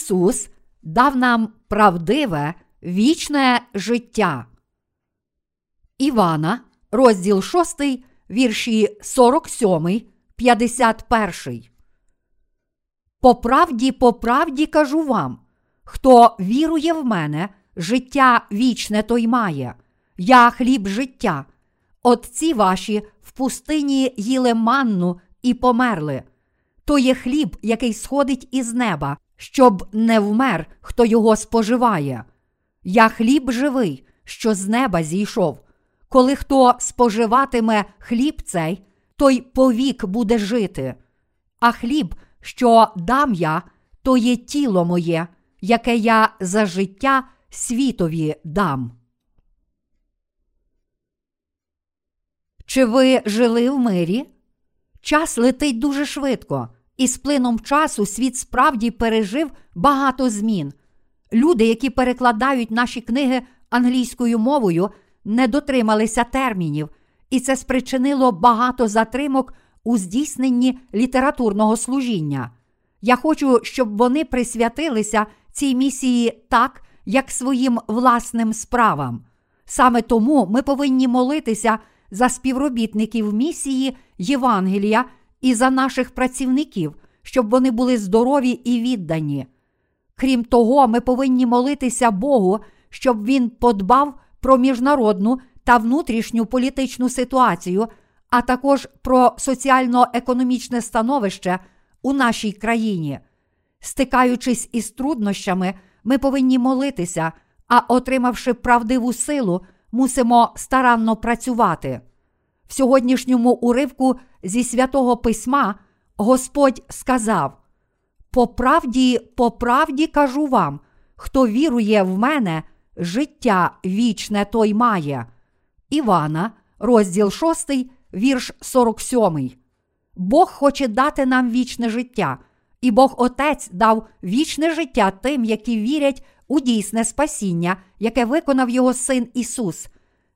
Ісус дав нам правдиве вічне життя. Івана, розділ 6, вірші 47, 51. По правді, по правді кажу вам, хто вірує в мене, життя вічне той має, я хліб життя. Отці ваші в пустині їли манну і померли. То є хліб, який сходить із неба, щоб не вмер, хто його споживає. Я хліб живий, що з неба зійшов. Коли хто споживатиме хліб цей, той повік буде жити. А хліб, що дам я, то є тіло моє, яке я за життя світові дам. Чи ви жили в мирі? Час летить дуже швидко, і з плином часу світ справді пережив багато змін. Люди, які перекладають наші книги англійською мовою, не дотрималися термінів, і це спричинило багато затримок у здійсненні літературного служіння. Я хочу, щоб вони присвятилися цій місії так, як своїм власним справам. Саме тому ми повинні молитися за співробітників місії Євангелія і за наших працівників, щоб вони були здорові і віддані. Крім того, ми повинні молитися Богу, щоб Він подбав про міжнародну та внутрішню політичну ситуацію, а також про соціально-економічне становище у нашій країні. Стикаючись із труднощами, ми повинні молитися, а отримавши правдиву силу, мусимо старанно працювати. В сьогоднішньому уривку зі святого письма Господь сказав: По правді, по правді кажу вам, хто вірує в мене, життя вічне той має. Івана, розділ 6, вірш 47. Бог хоче дати нам вічне життя, і Бог Отець дав вічне життя тим, які вірять у дійсне спасіння, яке виконав його Син Ісус.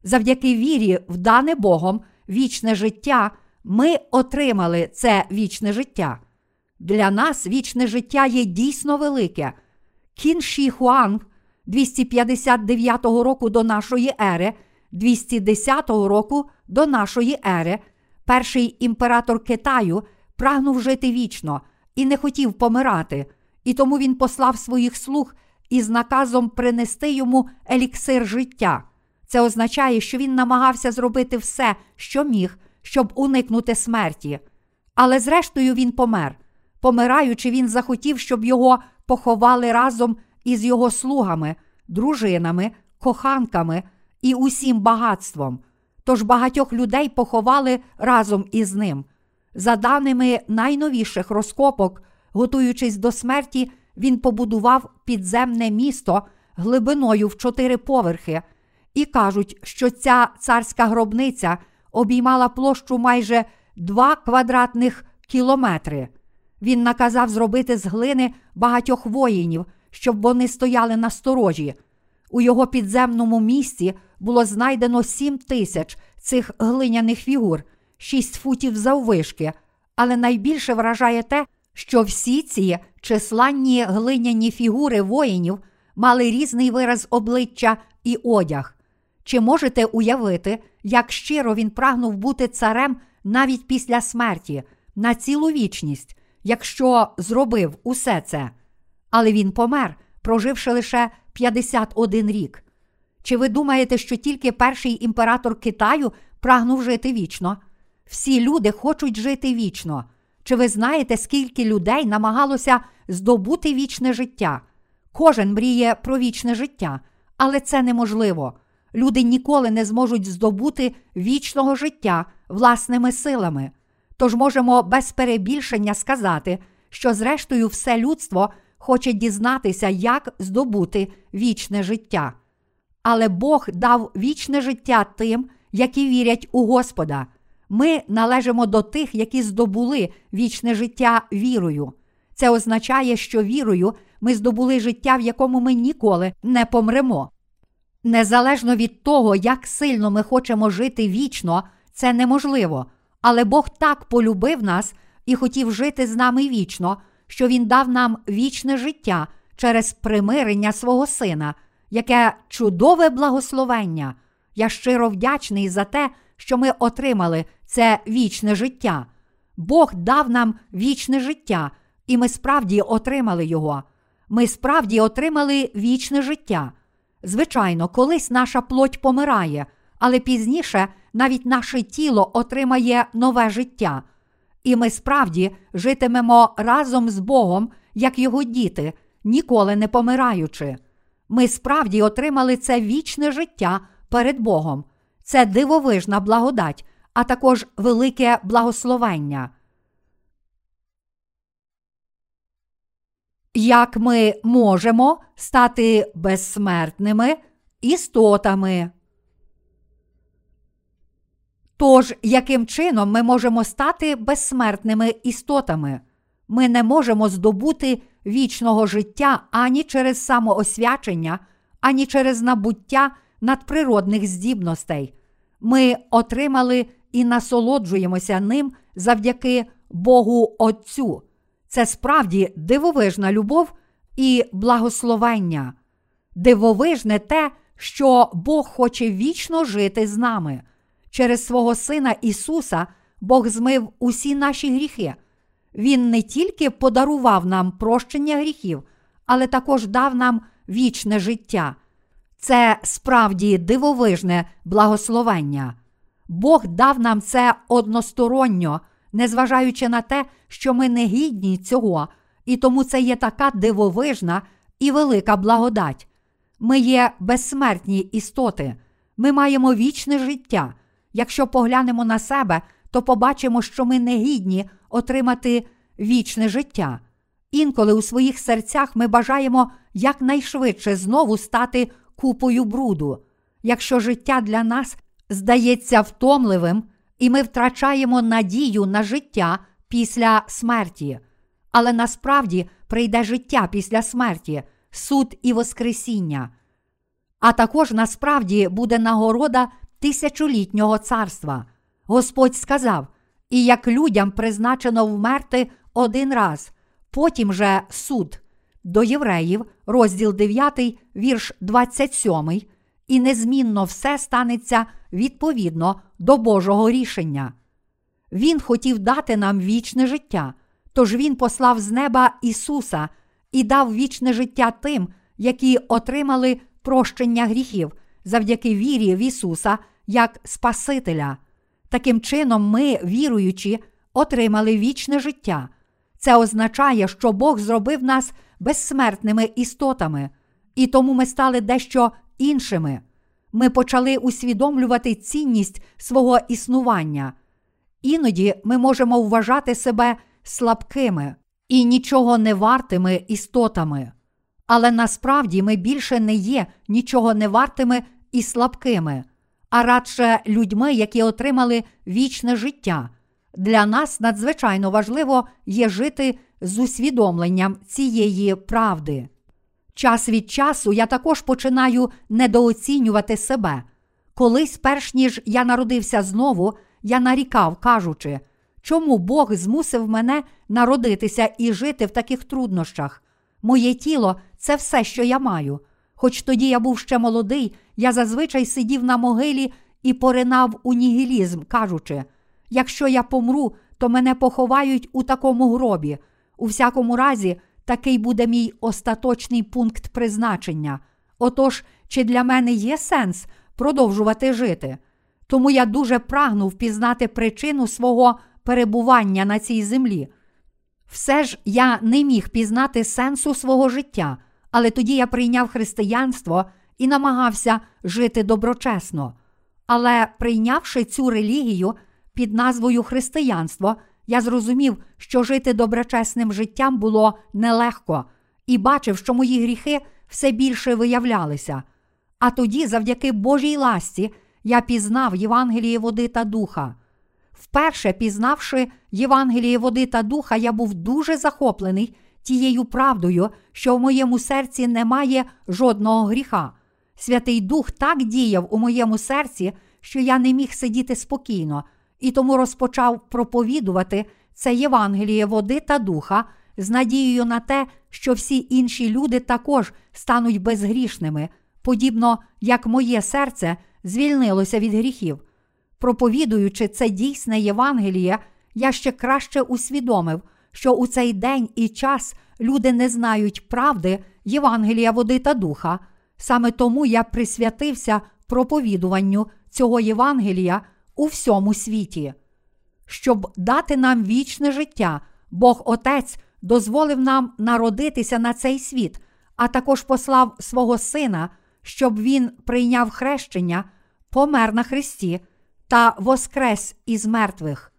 Завдяки вірі, в дане Богом, вічне життя, ми отримали це вічне життя. Для нас вічне життя є дійсно велике. Кін Ші Хуанг 259 року до нашої ери, 210 року до нашої ери, перший імператор Китаю прагнув жити вічно і не хотів помирати, і тому він послав своїх слуг із наказом принести йому еліксир життя. Це означає, що він намагався зробити все, що міг, щоб уникнути смерті. Але зрештою він помер. Помираючи, він захотів, щоб його поховали разом із його слугами, дружинами, коханками і усім багатством. Тож багатьох людей поховали разом із ним. За даними найновіших розкопок, готуючись до смерті, він побудував підземне місто глибиною в чотири поверхи, і кажуть, що ця царська гробниця обіймала площу майже два квадратних кілометри. Він наказав зробити з глини багатьох воїнів, щоб вони стояли на сторожі. У його підземному місці було знайдено сім тисяч цих глиняних фігур, шість футів заввишки, але найбільше вражає те, що всі ці численні глиняні фігури воїнів мали різний вираз обличчя і одяг. Чи можете уявити, як щиро він прагнув бути царем навіть після смерті, на цілу вічність, якщо зробив усе це? Але він помер, проживши лише 51 рік. Чи ви думаєте, що тільки перший імператор Китаю прагнув жити вічно? Всі люди хочуть жити вічно. Чи ви знаєте, скільки людей намагалося здобути вічне життя? Кожен мріє про вічне життя, але це неможливо. Люди ніколи не зможуть здобути вічного життя власними силами. Тож можемо без перебільшення сказати, що, зрештою, все людство хоче дізнатися, як здобути вічне життя. Але Бог дав вічне життя тим, які вірять у Господа. Ми належимо до тих, які здобули вічне життя вірою. Це означає, що вірою ми здобули життя, в якому ми ніколи не помремо. Незалежно від того, як сильно ми хочемо жити вічно, це неможливо. Але Бог так полюбив нас і хотів жити з нами вічно, що Він дав нам вічне життя через примирення свого Сина, яке чудове благословення. Я щиро вдячний за те, що ми отримали це вічне життя. Бог дав нам вічне життя, і ми справді отримали його. Ми справді отримали вічне життя. Звичайно, колись наша плоть помирає, але пізніше навіть наше тіло отримає нове життя. І ми справді житимемо разом з Богом, як його діти, ніколи не помираючи. Ми справді отримали це вічне життя перед Богом. Це дивовижна благодать, а також велике благословення. Як ми можемо стати безсмертними істотами? Тож, яким чином ми можемо стати безсмертними істотами? Ми не можемо здобути вічного життя ані через самоосвячення, ані через набуття надприродних здібностей. Ми отримали і насолоджуємося ним завдяки Богу Отцю. Це справді дивовижна любов і благословення. Дивовижне те, що Бог хоче вічно жити з нами. Через свого Сина Ісуса Бог змив усі наші гріхи. Він не тільки подарував нам прощення гріхів, але також дав нам вічне життя. Це справді дивовижне благословення. Бог дав нам це односторонньо, незважаючи на те, що ми не гідні цього, і тому це є така дивовижна і велика благодать. Ми є безсмертні істоти, ми маємо вічне життя. Якщо поглянемо на себе, то побачимо, що ми не гідні отримати вічне життя. Інколи у своїх серцях ми бажаємо якнайшвидше знову стати купою бруду. Якщо життя для нас здається втомливим, і ми втрачаємо надію на життя після смерті. Але насправді прийде життя після смерті, суд і Воскресіння. А також насправді буде нагорода тисячолітнього царства. Господь сказав: і як людям призначено вмерти один раз, потім же суд. До євреїв, розділ 9, вірш 27, і незмінно все станеться відповідно до Божого рішення. Він хотів дати нам вічне життя, тож Він послав з неба Ісуса і дав вічне життя тим, які отримали прощення гріхів завдяки вірі в Ісуса як Спасителя. Таким чином, ми, віруючи, отримали вічне життя. Це означає, що Бог зробив нас безсмертними істотами, і тому ми стали дещо іншими. Ми почали усвідомлювати цінність свого існування. Іноді ми можемо вважати себе слабкими і нічого не вартими істотами. Але насправді ми більше не є нічого не вартими і слабкими а радше людьми, які отримали вічне життя. Для нас надзвичайно важливо є жити з усвідомленням цієї правди. Час від часу я також починаю недооцінювати себе. Колись, перш ніж я народився знову, я нарікав, кажучи, чому Бог змусив мене народитися і жити в таких труднощах. Моє тіло це все, що я маю. Хоч тоді я був ще молодий, я зазвичай сидів на могилі і поринав у нігілізм, кажучи: якщо я помру, то мене поховають у такому гробі. У всякому разі, такий буде мій остаточний пункт призначення. Отож, чи для мене є сенс продовжувати жити? Тому я дуже прагнув пізнати причину свого перебування на цій землі. Все ж я не міг пізнати сенсу свого життя але тоді я прийняв християнство і намагався жити доброчесно. Але прийнявши цю релігію під назвою християнство, я зрозумів, що жити доброчесним життям було нелегко, і бачив, що мої гріхи все більше виявлялися. А тоді, завдяки Божій ласті, я пізнав Євангеліє води та духа. Вперше пізнавши Євангеліє води та духа, я був дуже захоплений тією правдою, що в моєму серці немає жодного гріха. Святий Дух так діяв у моєму серці, що я не міг сидіти спокійно, і тому розпочав проповідувати це Євангеліє води та духа з надією на те, що всі інші люди також стануть безгрішними, подібно як моє серце звільнилося від гріхів. Проповідуючи це дійсне Євангеліє, я ще краще усвідомив, що у цей день і час люди не знають правди Євангелія води та духа. Саме тому я присвятився проповідуванню цього Євангелія у всьому світі. Щоб дати нам вічне життя, Бог Отець дозволив нам народитися на цей світ, а також послав свого Сина, щоб Він прийняв хрещення, помер на Христі та воскрес із мертвих.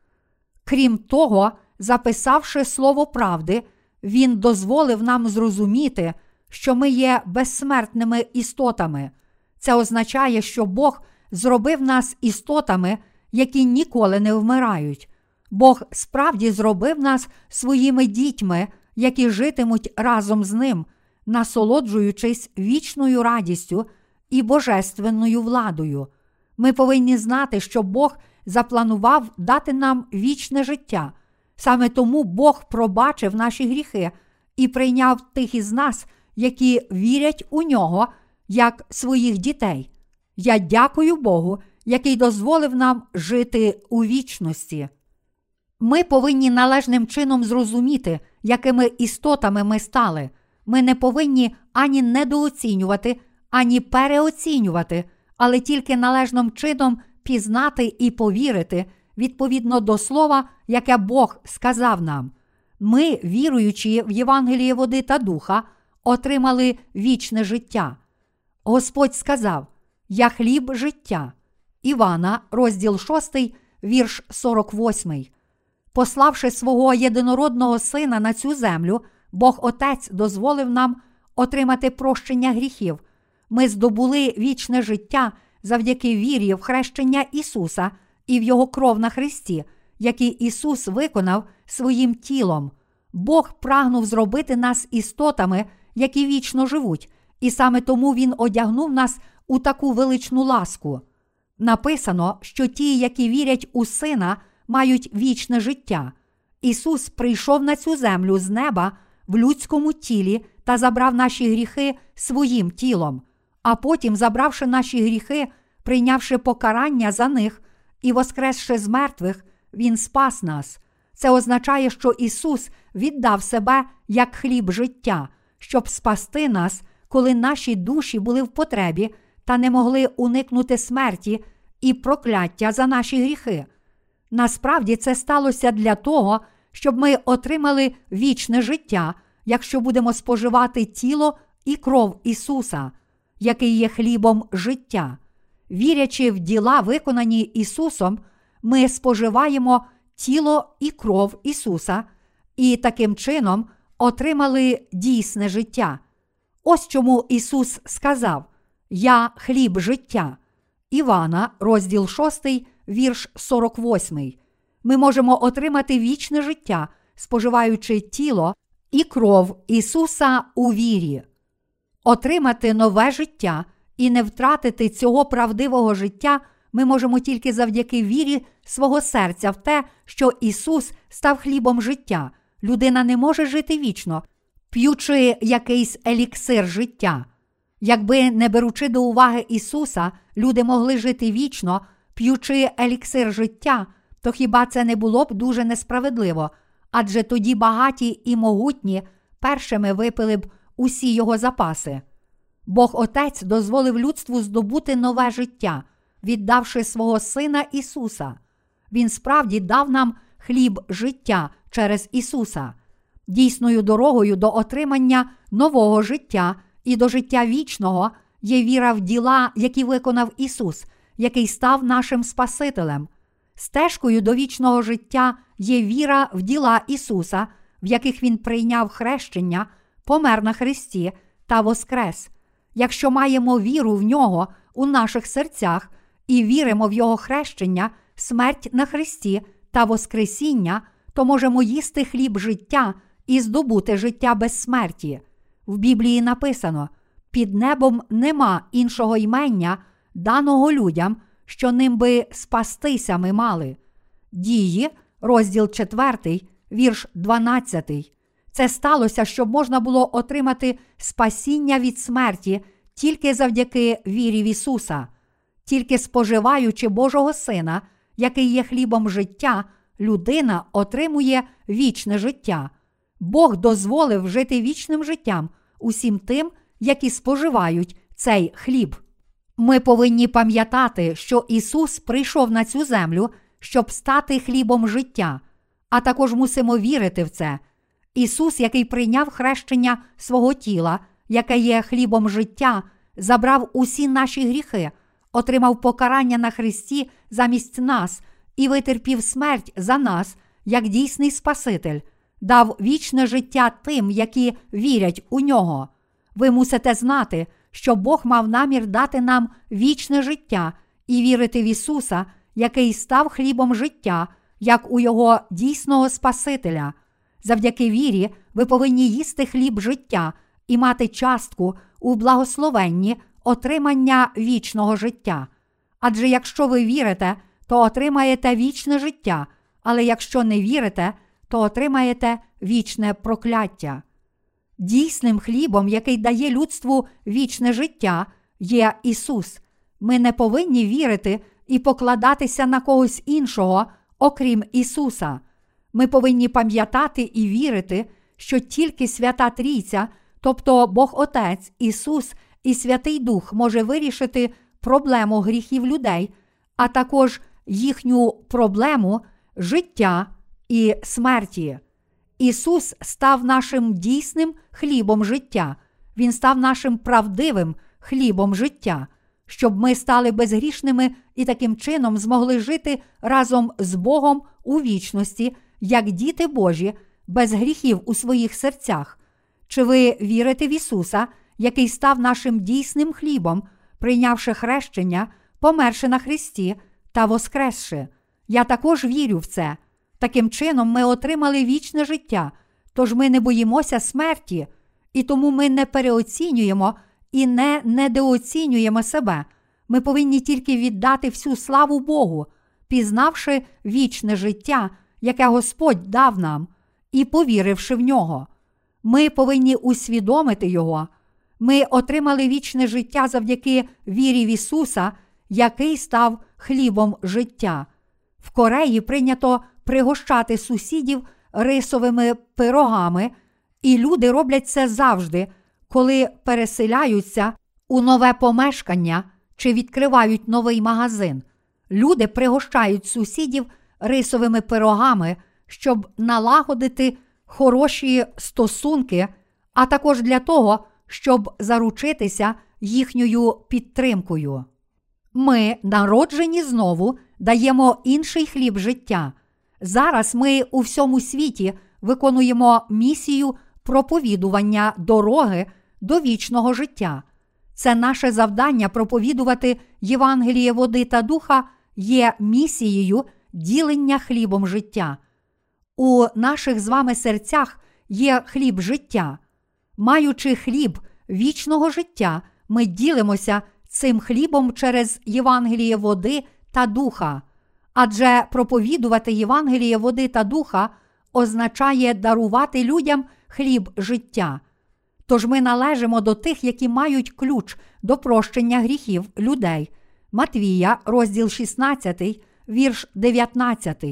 Крім того, записавши слово правди, Він дозволив нам зрозуміти, що ми є безсмертними істотами. Це означає, що Бог зробив нас істотами, які ніколи не вмирають. Бог справді зробив нас своїми дітьми, які житимуть разом з ним, насолоджуючись вічною радістю і божественною владою. Ми повинні знати, що Бог запланував дати нам вічне життя. Саме тому Бог пробачив наші гріхи і прийняв тих із нас, які вірять у нього як своїх дітей. Я дякую Богу, який дозволив нам жити у вічності. Ми повинні належним чином зрозуміти, якими істотами ми стали. Ми не повинні ані недооцінювати, ані переоцінювати, але тільки належним чином пізнати і повірити відповідно до слова, яке Бог сказав нам. Ми, віруючи в Євангеліє води та духа, отримали вічне життя. Господь сказав: Я хліб життя. Івана, розділ 6, вірш 48. Пославши свого єдинородного сина на цю землю, Бог Отець дозволив нам отримати прощення гріхів. Ми здобули вічне життя завдяки вірі в хрещення Ісуса і в Його кров на Христі, який Ісус виконав своїм тілом. Бог прагнув зробити нас істотами, які вічно живуть, і саме тому Він одягнув нас у таку величну ласку. Написано, що ті, які вірять у Сина, мають вічне життя. Ісус прийшов на цю землю з неба в людському тілі та забрав наші гріхи своїм тілом, а потім, забравши наші гріхи, прийнявши покарання за них і воскресши з мертвих, Він спас нас. Це означає, що Ісус віддав себе як хліб життя, щоб спасти нас, коли наші душі були в потребі та не могли уникнути смерті і прокляття за наші гріхи. Насправді це сталося для того, щоб ми отримали вічне життя, якщо будемо споживати тіло і кров Ісуса, який є хлібом життя. Вірячи в діла, виконані Ісусом, ми споживаємо тіло і кров Ісуса і таким чином отримали дійсне життя. Ось чому Ісус сказав: Я хліб життя. Івана, розділ 6, вірш 48. Ми можемо отримати вічне життя, споживаючи тіло і кров Ісуса у вірі, отримати нове життя і не втратити цього правдивого життя ми можемо тільки завдяки вірі свого серця в те, що Ісус став хлібом життя. Людина не може жити вічно, п'ючи якийсь еліксир життя. Якби не беручи до уваги Ісуса, люди могли жити вічно, п'ючи еліксир життя, то хіба це не було б дуже несправедливо? Адже тоді багаті і могутні першими випили б усі його запаси. Бог Отець дозволив людству здобути нове життя, віддавши свого Сина Ісуса. Він справді дав нам хліб життя через Ісуса. Дійсною дорогою до отримання нового життя і до життя вічного є віра в діла, які виконав Ісус, який став нашим Спасителем. Стежкою до вічного життя є віра в діла Ісуса, в яких Він прийняв хрещення, помер на Христі та воскрес. Якщо маємо віру в нього у наших серцях і віримо в Його хрещення, смерть на Христі та Воскресіння, то можемо їсти хліб життя і здобути життя без смерті. В Біблії написано: під небом нема іншого ймення, даного людям, що ним би спастися ми мали. Дії, розділ 4, вірш 12. Це сталося, щоб можна було отримати спасіння від смерті тільки завдяки вірі в Ісуса, тільки споживаючи Божого Сина, який є хлібом життя, людина отримує вічне життя. Бог дозволив жити вічним життям усім тим, які споживають цей хліб. Ми повинні пам'ятати, що Ісус прийшов на цю землю, щоб стати хлібом життя, а також мусимо вірити в це. Ісус, який прийняв хрещення свого тіла, яке є хлібом життя, забрав усі наші гріхи, отримав покарання на Христі замість нас і витерпів смерть за нас, як дійсний Спаситель, дав вічне життя тим, які вірять у нього. Ви мусите знати, що Бог мав намір дати нам вічне життя і вірити в Ісуса, який став хлібом життя, як у Його дійсного Спасителя. Завдяки вірі, ви повинні їсти хліб життя і мати частку у благословенні отримання вічного життя. Адже якщо ви вірите, то отримаєте вічне життя, але якщо не вірите, то отримаєте вічне прокляття. Дійсним хлібом, який дає людству вічне життя, є Ісус. Ми не повинні вірити і покладатися на когось іншого, окрім Ісуса. Ми повинні пам'ятати і вірити, що тільки Свята Трійця, тобто Бог Отець, Ісус і Святий Дух може вирішити проблему гріхів людей, а також їхню проблему життя і смерті. Ісус став нашим дійсним хлібом життя, Він став нашим правдивим хлібом життя, щоб ми стали безгрішними і таким чином змогли жити разом з Богом у вічності, як діти Божі, без гріхів у своїх серцях. Чи ви вірите в Ісуса, який став нашим дійсним хлібом, прийнявши хрещення, померши на Христі та воскресши? Я також вірю в це. Таким чином, ми отримали вічне життя, тож ми не боїмося смерті, і тому ми не переоцінюємо і не недооцінюємо себе. Ми повинні тільки віддати всю славу Богу, пізнавши вічне життя, яке Господь дав нам, і повіривши в нього. Ми повинні усвідомити Його. Ми отримали вічне життя завдяки вірі в Ісуса, який став хлібом життя. В Кореї прийнято пригощати сусідів рисовими пирогами, і люди роблять це завжди, коли переселяються у нове помешкання чи відкривають новий магазин. Люди пригощають сусідів рисовими пирогами, щоб налагодити хороші стосунки, а також для того, щоб заручитися їхньою підтримкою. Ми, народжені знову, даємо інший хліб життя. Зараз ми у всьому світі виконуємо місію проповідування дороги до вічного життя. Це наше завдання проповідувати Євангеліє води та духа є місією ділення хлібом життя. У наших з вами серцях є хліб життя. Маючи хліб вічного життя, ми ділимося цим хлібом через Євангеліє води та духа. Адже проповідувати Євангеліє води та духа означає дарувати людям хліб життя. Тож ми належимо до тих, які мають ключ до прощення гріхів людей. Матвія, розділ 16, вірш 19.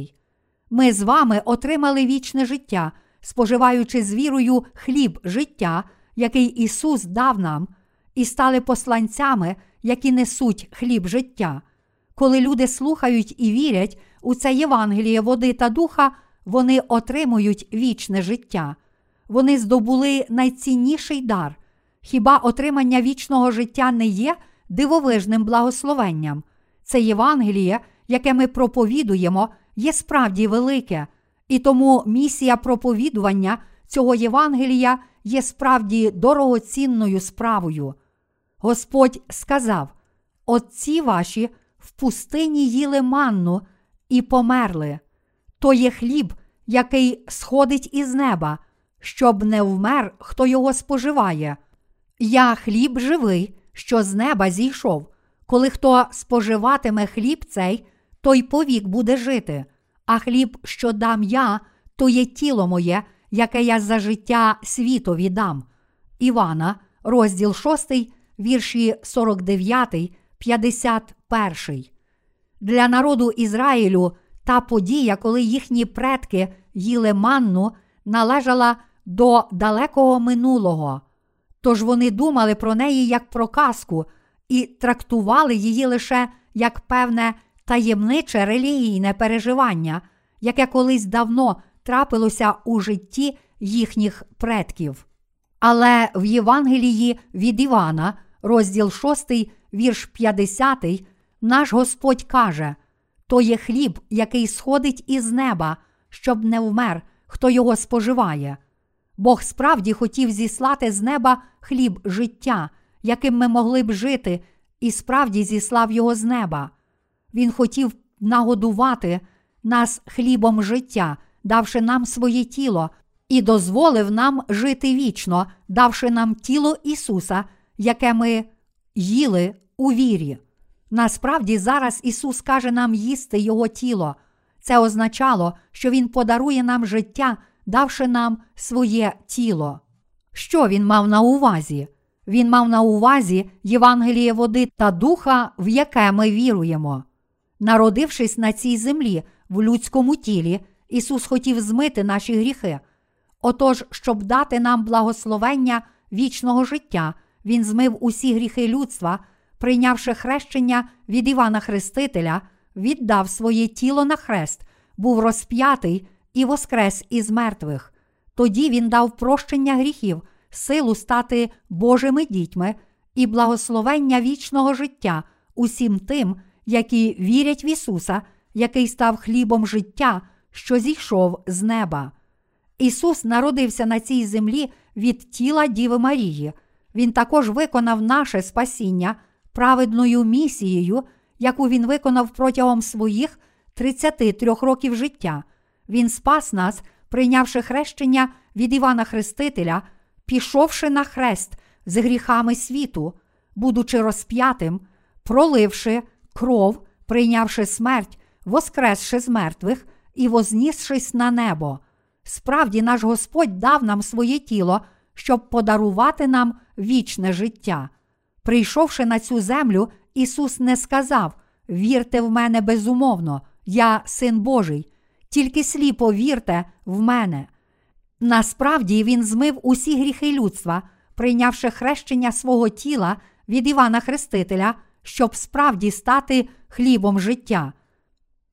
Ми з вами отримали вічне життя, споживаючи з вірою хліб життя, який Ісус дав нам, і стали посланцями, які несуть хліб життя. Коли люди слухають і вірять у це Євангеліє води та духа, вони отримують вічне життя. Вони здобули найцінніший дар. Хіба отримання вічного життя не є дивовижним благословенням? Це Євангеліє, яке ми проповідуємо, є справді велике, і тому місія проповідування цього Євангелія є справді дорогоцінною справою. Господь сказав: Отці ваші в пустині їли манну і померли. То є хліб, який сходить із неба, щоб не вмер, хто його споживає. Я хліб живий, що з неба зійшов. Коли хто споживатиме хліб цей, той повік буде жити, а хліб, що дам я, то є тіло моє, яке я за життя світові дам. Івана, розділ 6, вірші 49, 51. Для народу Ізраїлю та подія, коли їхні предки їли манну, належала до далекого минулого. Тож вони думали про неї як про казку і трактували її лише як певне таємниче релігійне переживання, яке колись давно трапилося у житті їхніх предків. Але в Євангелії від Івана, розділ 6, вірш 50, наш Господь каже: то є хліб, який сходить із неба, щоб не вмер, хто його споживає. Бог справді хотів зіслати з неба хліб життя, яким ми могли б жити, і справді зіслав його з неба. Він хотів нагодувати нас хлібом життя, давши нам своє тіло, і дозволив нам жити вічно, давши нам тіло Ісуса, яке ми їли у вірі. Насправді, зараз Ісус каже нам їсти Його тіло. Це означало, що Він подарує нам життя, давши нам своє тіло. Що він мав на увазі? Він мав на увазі Євангеліє води та духа, в яке ми віруємо. Народившись на цій землі в людському тілі, Ісус хотів змити наші гріхи. Отож, щоб дати нам благословення вічного життя, Він змив усі гріхи людства, прийнявши хрещення від Івана Хрестителя, віддав своє тіло на хрест, був розп'ятий і воскрес із мертвих. Тоді Він дав прощення гріхів, силу стати Божими дітьми і благословення вічного життя усім тим, які вірять в Ісуса, який став хлібом життя, що зійшов з неба. Ісус народився на цій землі від тіла Діви Марії. Він також виконав наше спасіння праведною місією, яку він виконав протягом своїх 33 років життя. Він спас нас, прийнявши хрещення від Івана Хрестителя, пішовши на хрест з гріхами світу, будучи розп'ятим, проливши кров, прийнявши смерть, воскресши з мертвих і вознісшись на небо. Справді, наш Господь дав нам своє тіло, щоб подарувати нам вічне життя. Прийшовши на цю землю, Ісус не сказав: Вірте в мене безумовно, я син Божий, тільки сліпо вірте в мене. Насправді Він змив усі гріхи людства, прийнявши хрещення свого тіла від Івана Хрестителя, щоб справді стати хлібом життя.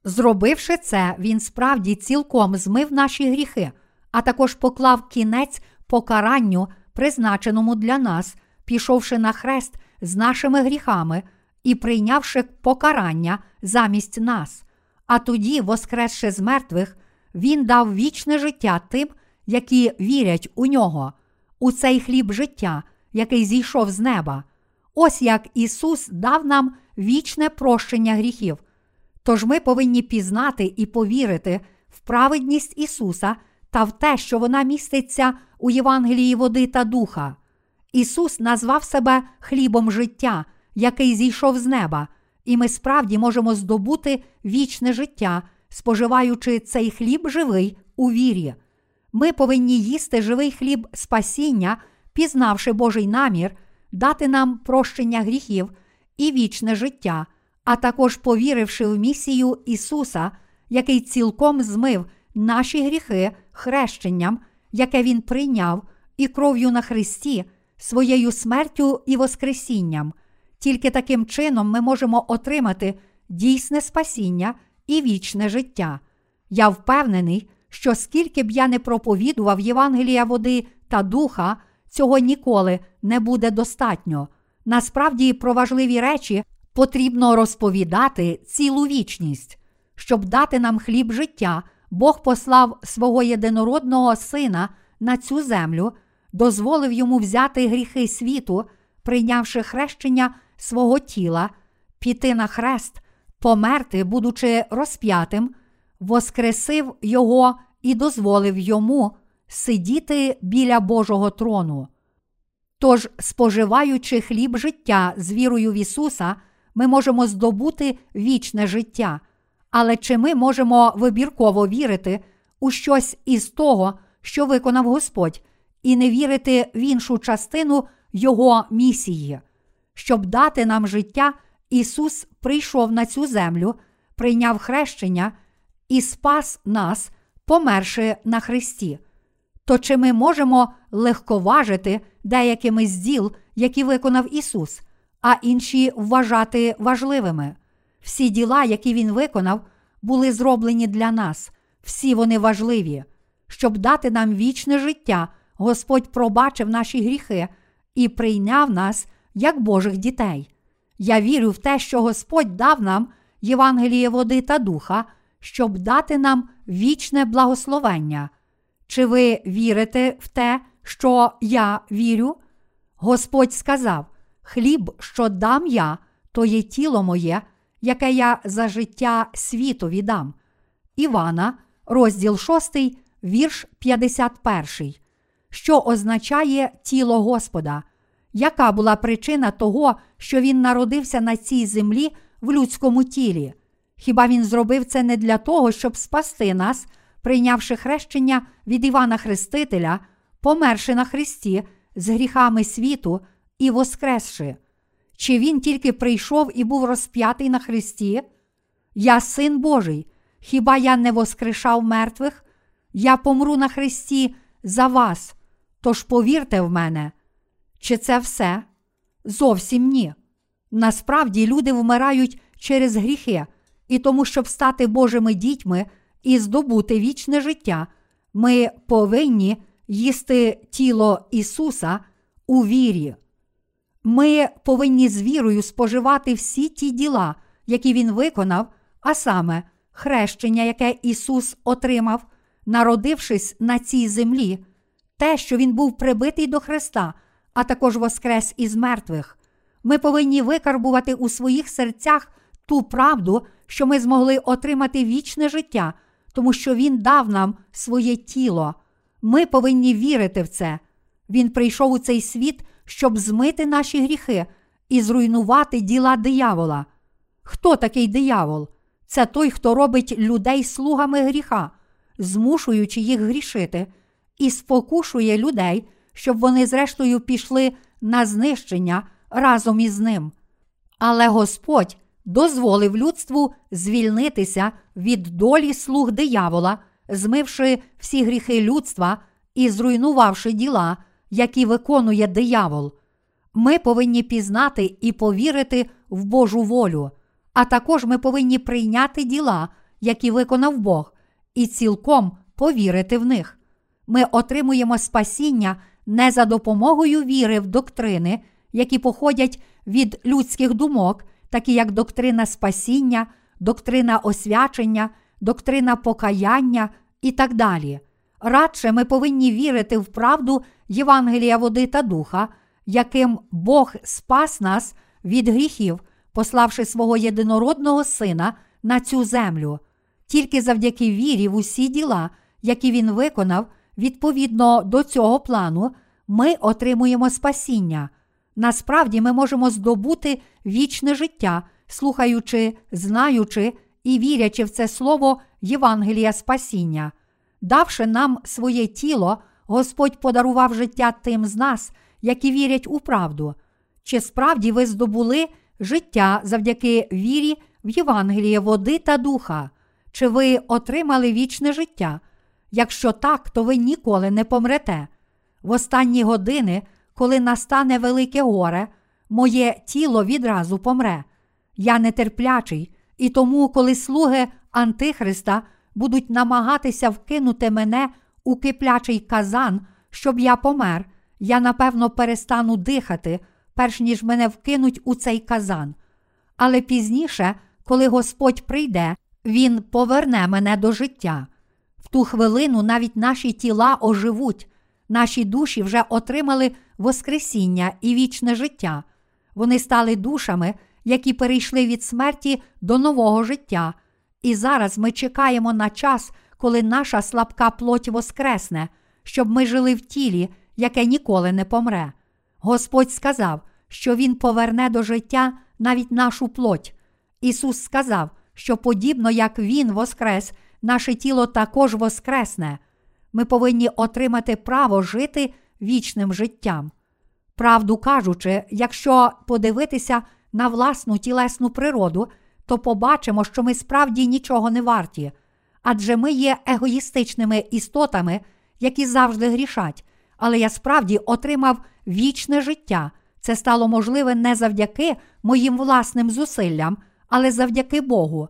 Зробивши це, він справді цілком змив наші гріхи, а також поклав кінець покаранню, призначеному для нас, пішовши на хрест з нашими гріхами і прийнявши покарання замість нас. А тоді, воскресши з мертвих, Він дав вічне життя тим, які вірять у нього, у цей хліб життя, який зійшов з неба. Ось як Ісус дав нам вічне прощення гріхів. Тож ми повинні пізнати і повірити в праведність Ісуса та в те, що вона міститься у Євангелії води та духа. Ісус назвав себе хлібом життя, який зійшов з неба, і ми справді можемо здобути вічне життя, споживаючи цей хліб живий у вірі. Ми повинні їсти живий хліб спасіння, пізнавши Божий намір, дати нам прощення гріхів і вічне життя а також повіривши в місію Ісуса, який цілком змив наші гріхи хрещенням, яке Він прийняв, і кров'ю на Христі, своєю смертю і Воскресінням. Тільки таким чином ми можемо отримати дійсне спасіння і вічне життя. Я впевнений, що скільки б я не проповідував Євангелія води та духа, цього ніколи не буде достатньо. Насправді, про важливі речі потрібно розповідати цілу вічність. Щоб дати нам хліб життя, Бог послав свого єдинородного Сина на цю землю, дозволив йому взяти гріхи світу, прийнявши хрещення свого тіла, піти на хрест, померти, будучи розп'ятим, воскресив його і дозволив йому сидіти біля Божого трону. Тож, споживаючи хліб життя з вірою в Ісуса, ми можемо здобути вічне життя. Але чи ми можемо вибірково вірити у щось із того, що виконав Господь, і не вірити в іншу частину Його місії. Щоб дати нам життя, Ісус прийшов на цю землю, прийняв хрещення і спас нас, померши на Христі. То чи ми можемо легковажити деякими з діл, які виконав Ісус, а інші вважати важливими? Всі діла, які Він виконав, були зроблені для нас, всі вони важливі. Щоб дати нам вічне життя, Господь пробачив наші гріхи і прийняв нас як Божих дітей. Я вірю в те, що Господь дав нам Євангеліє води та духа, щоб дати нам вічне благословення. Чи ви вірите в те, що я вірю? Господь сказав: Хліб, що дам я, то є тіло моє, яке я за життя світу віддам. Івана, розділ 6, вірш 51, що означає тіло Господа. Яка була причина того, що він народився на цій землі в людському тілі? Хіба він зробив це не для того, щоб спасти нас, прийнявши хрещення від Івана Хрестителя, померши на Христі з гріхами світу і воскресши? Чи він тільки прийшов і був розп'ятий на Христі? Я син Божий, хіба я не воскрешав мертвих? Я помру на Христі за вас, тож повірте в мене. Чи це все? Зовсім ні. Насправді люди вмирають через гріхи, і тому, щоб стати Божими дітьми і здобути вічне життя, ми повинні їсти тіло Ісуса у вірі. Ми повинні з вірою споживати всі ті діла, які Він виконав, а саме хрещення, яке Ісус отримав, народившись на цій землі, те, що Він був прибитий до Христа, а також воскрес із мертвих. Ми повинні викарбувати у своїх серцях ту правду, що ми змогли отримати вічне життя, тому що Він дав нам своє тіло. Ми повинні вірити в це. Він прийшов у цей світ, щоб змити наші гріхи і зруйнувати діла диявола. Хто такий диявол? Це той, хто робить людей слугами гріха, змушуючи їх грішити, і спокушує людей, щоб вони, зрештою, пішли на знищення разом із ним. Але Господь дозволив людству звільнитися від долі слуг диявола, змивши всі гріхи людства і зруйнувавши діла, які виконує диявол. Ми повинні пізнати і повірити в Божу волю, а також ми повинні прийняти діла, які виконав Бог, і цілком повірити в них. Ми отримуємо спасіння не за допомогою віри в доктрини, які походять від людських думок, такі як доктрина спасіння, доктрина освячення, доктрина покаяння і так далі. Радше ми повинні вірити в правду Євангелія води та духа, яким Бог спас нас від гріхів, пославши свого єдинородного Сина на цю землю. Тільки завдяки вірі в усі діла, які він виконав, відповідно до цього плану, ми отримуємо спасіння. Насправді ми можемо здобути вічне життя, слухаючи, знаючи і вірячи в це слово Євангелія Спасіння. Давши нам своє тіло, Господь подарував життя тим з нас, які вірять у правду. Чи справді ви здобули життя завдяки вірі в Євангеліє води та духа? Чи ви отримали вічне життя? Якщо так, то ви ніколи не помрете. В останні години, коли настане велике горе, моє тіло відразу помре. Я нетерплячий, і тому, коли слуги Антихриста будуть намагатися вкинути мене у киплячий казан, щоб я помер, я напевно перестану дихати, перш ніж мене вкинуть у цей казан. Але пізніше, коли Господь прийде, Він поверне мене до життя. Ту хвилину навіть наші тіла оживуть, наші душі вже отримали Воскресіння і вічне життя. Вони стали душами, які перейшли від смерті до нового життя. І зараз ми чекаємо на час, коли наша слабка плоть воскресне, щоб ми жили в тілі, яке ніколи не помре. Господь сказав, що Він поверне до життя навіть нашу плоть. Ісус сказав, що подібно як Він воскрес, наше тіло також воскресне. Ми повинні отримати право жити вічним життям. Правду кажучи, якщо подивитися на власну тілесну природу, то побачимо, що ми справді нічого не варті, адже ми є егоїстичними істотами, які завжди грішать. Але я справді отримав вічне життя. Це стало можливе не завдяки моїм власним зусиллям, але завдяки Богу.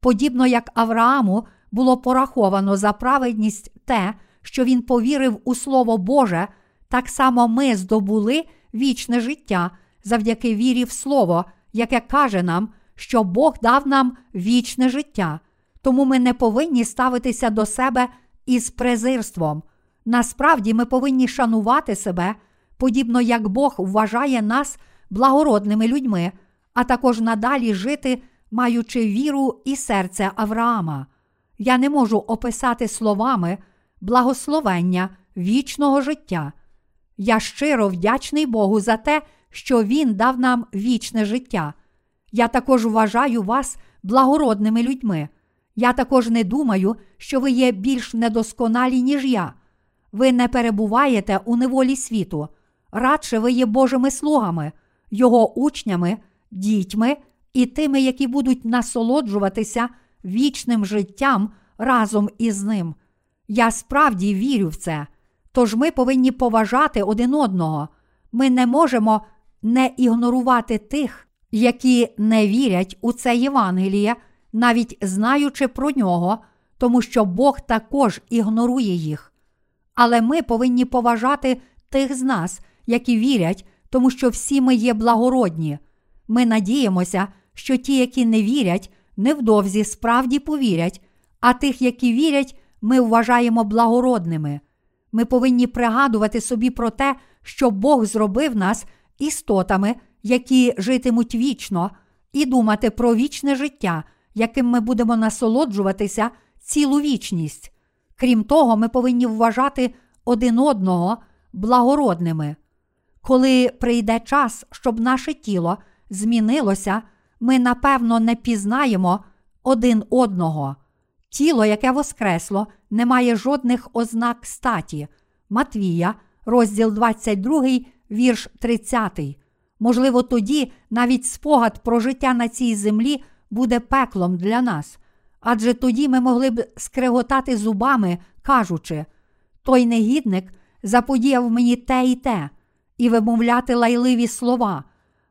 Подібно як Аврааму було пораховано за праведність те, що він повірив у Слово Боже, так само ми здобули вічне життя завдяки вірі в Слово, яке каже нам, що Бог дав нам вічне життя. Тому ми не повинні ставитися до себе із презирством. Насправді ми повинні шанувати себе, подібно як Бог вважає нас благородними людьми, а також надалі жити, маючи віру і серце Авраама. Я не можу описати словами благословення вічного життя. Я щиро вдячний Богу за те, що Він дав нам вічне життя. Я також вважаю вас благородними людьми. Я також не думаю, що ви є більш недосконалі, ніж я. Ви не перебуваєте у неволі світу, радше ви є Божими слугами, Його учнями, дітьми і тими, які будуть насолоджуватися вічним життям разом із ним. Я справді вірю в це. Тож ми повинні поважати один одного. Ми не можемо не ігнорувати тих, які не вірять у це Євангеліє, навіть знаючи про нього, тому що Бог також ігнорує їх. Але ми повинні поважати тих з нас, які вірять, тому що всі ми є благородні. Ми надіємося, що ті, які не вірять, невдовзі справді повірять, а тих, які вірять, ми вважаємо благородними. Ми повинні пригадувати собі про те, що Бог зробив нас істотами, які житимуть вічно, і думати про вічне життя, яким ми будемо насолоджуватися цілу вічність. Крім того, ми повинні вважати один одного благородними. Коли прийде час, щоб наше тіло змінилося, ми напевно не пізнаємо один одного. Тіло, яке воскресло, не має жодних ознак статі. Матвія, розділ 22, вірш 30. Можливо, тоді навіть спогад про життя на цій землі буде пеклом для нас. Адже тоді ми могли б скреготати зубами, кажучи, той негідник заподіяв мені те і те, і вимовляти лайливі слова.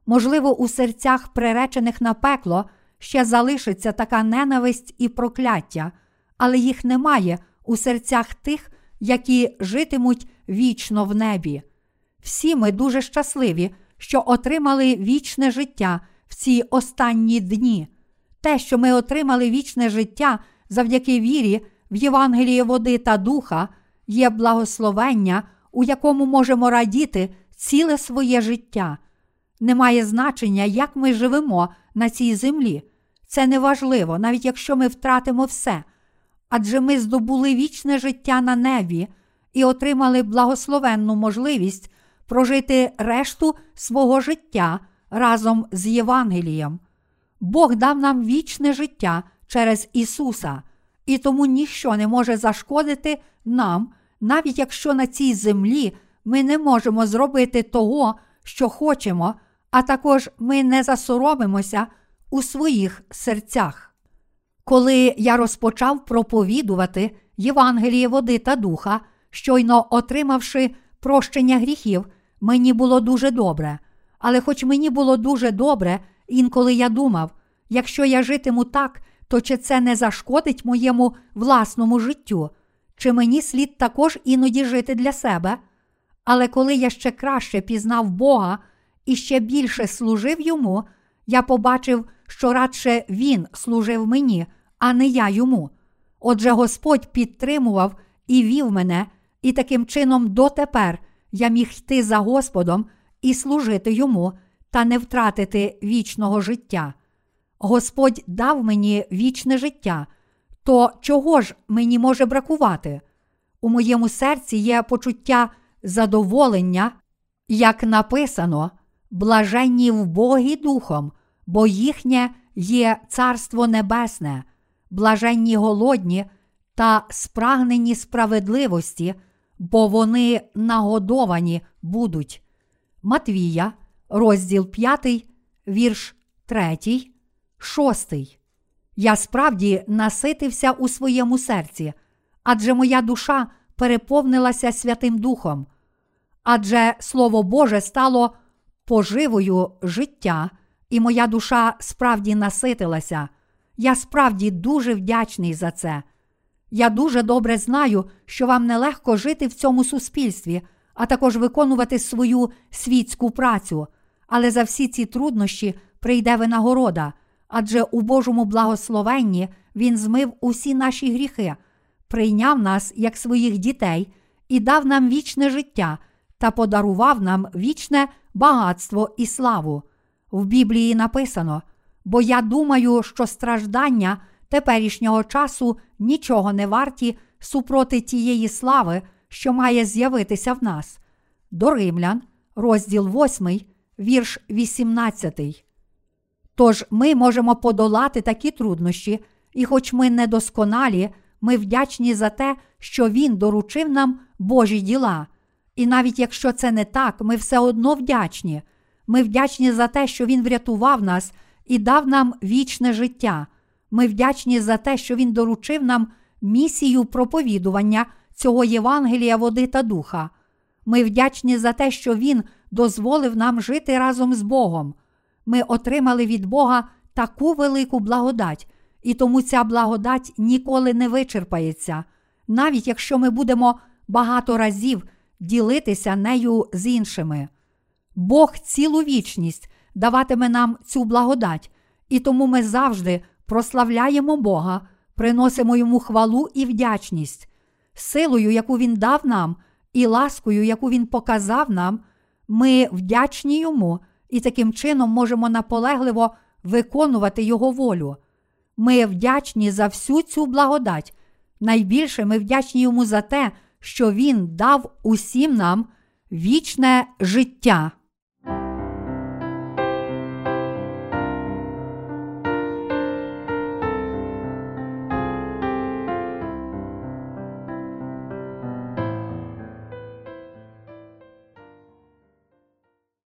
Можливо, у серцях, приречених на пекло, ще залишиться така ненависть і прокляття, але їх немає у серцях тих, які житимуть вічно в небі. Всі ми дуже щасливі, що отримали вічне життя в ці останні дні. Те, що ми отримали вічне життя завдяки вірі в Євангеліє води та духа, є благословення, у якому можемо радіти ціле своє життя. Немає значення, як ми живемо на цій землі. Це неважливо, навіть якщо ми втратимо все. Адже ми здобули вічне життя на небі і отримали благословенну можливість прожити решту свого життя разом з Євангелієм. Бог дав нам вічне життя через Ісуса, і тому ніщо не може зашкодити нам, навіть якщо на цій землі ми не можемо зробити того, що хочемо, а також ми не засоромимося у своїх серцях. Коли я розпочав проповідувати Євангеліє води та духа, щойно отримавши прощення гріхів, мені було дуже добре. Але хоч мені було дуже добре, інколи я думав, якщо я житиму так, то чи це не зашкодить моєму власному життю, чи мені слід також іноді жити для себе? Але коли я ще краще пізнав Бога і ще більше служив йому, я побачив, що радше Він служив мені, а не я йому. Отже, Господь підтримував і вів мене, і таким чином дотепер я міг йти за Господом і служити йому та не втратити вічного життя. Господь дав мені вічне життя, то чого ж мені може бракувати? У моєму серці є почуття задоволення, як написано, блаженні в Богі духом, бо їхнє є Царство Небесне, блаженні голодні, та спрагнені справедливості, бо вони нагодовані будуть. Матвія, розділ 5, вірш 3, 6. Я справді наситився у своєму серці, адже моя душа переповнилася Святим Духом, адже Слово Боже стало поживою життя, і моя душа справді наситилася. Я справді дуже вдячний за це. Я дуже добре знаю, що вам нелегко жити в цьому суспільстві, а також виконувати свою світську працю, але за всі ці труднощі прийде винагорода, адже у Божому благословенні Він змив усі наші гріхи, прийняв нас як своїх дітей і дав нам вічне життя та подарував нам вічне багатство і славу. В Біблії написано: бо я думаю, що страждання теперішнього часу нічого не варті супроти тієї слави, що має з'явитися в нас. До Римлян, розділ 8, вірш 18. Тож ми можемо подолати такі труднощі, і, хоч ми недосконалі, ми вдячні за те, що Він доручив нам Божі діла. І навіть якщо це не так, ми все одно вдячні. Ми вдячні за те, що Він врятував нас і дав нам вічне життя. Ми вдячні за те, що Він доручив нам місію проповідування цього Євангелія, води та духа. Ми вдячні за те, що Він дозволив нам жити разом з Богом. Ми отримали від Бога таку велику благодать, і тому ця благодать ніколи не вичерпається, навіть якщо ми будемо багато разів ділитися нею з іншими. Бог цілу вічність даватиме нам цю благодать, і тому ми завжди прославляємо Бога, приносимо йому хвалу і вдячність, силою, яку Він дав нам, і ласкою, яку Він показав нам, ми вдячні йому і таким чином можемо наполегливо виконувати Його волю. Ми вдячні за всю цю благодать. Найбільше ми вдячні йому за те, що Він дав усім нам вічне життя.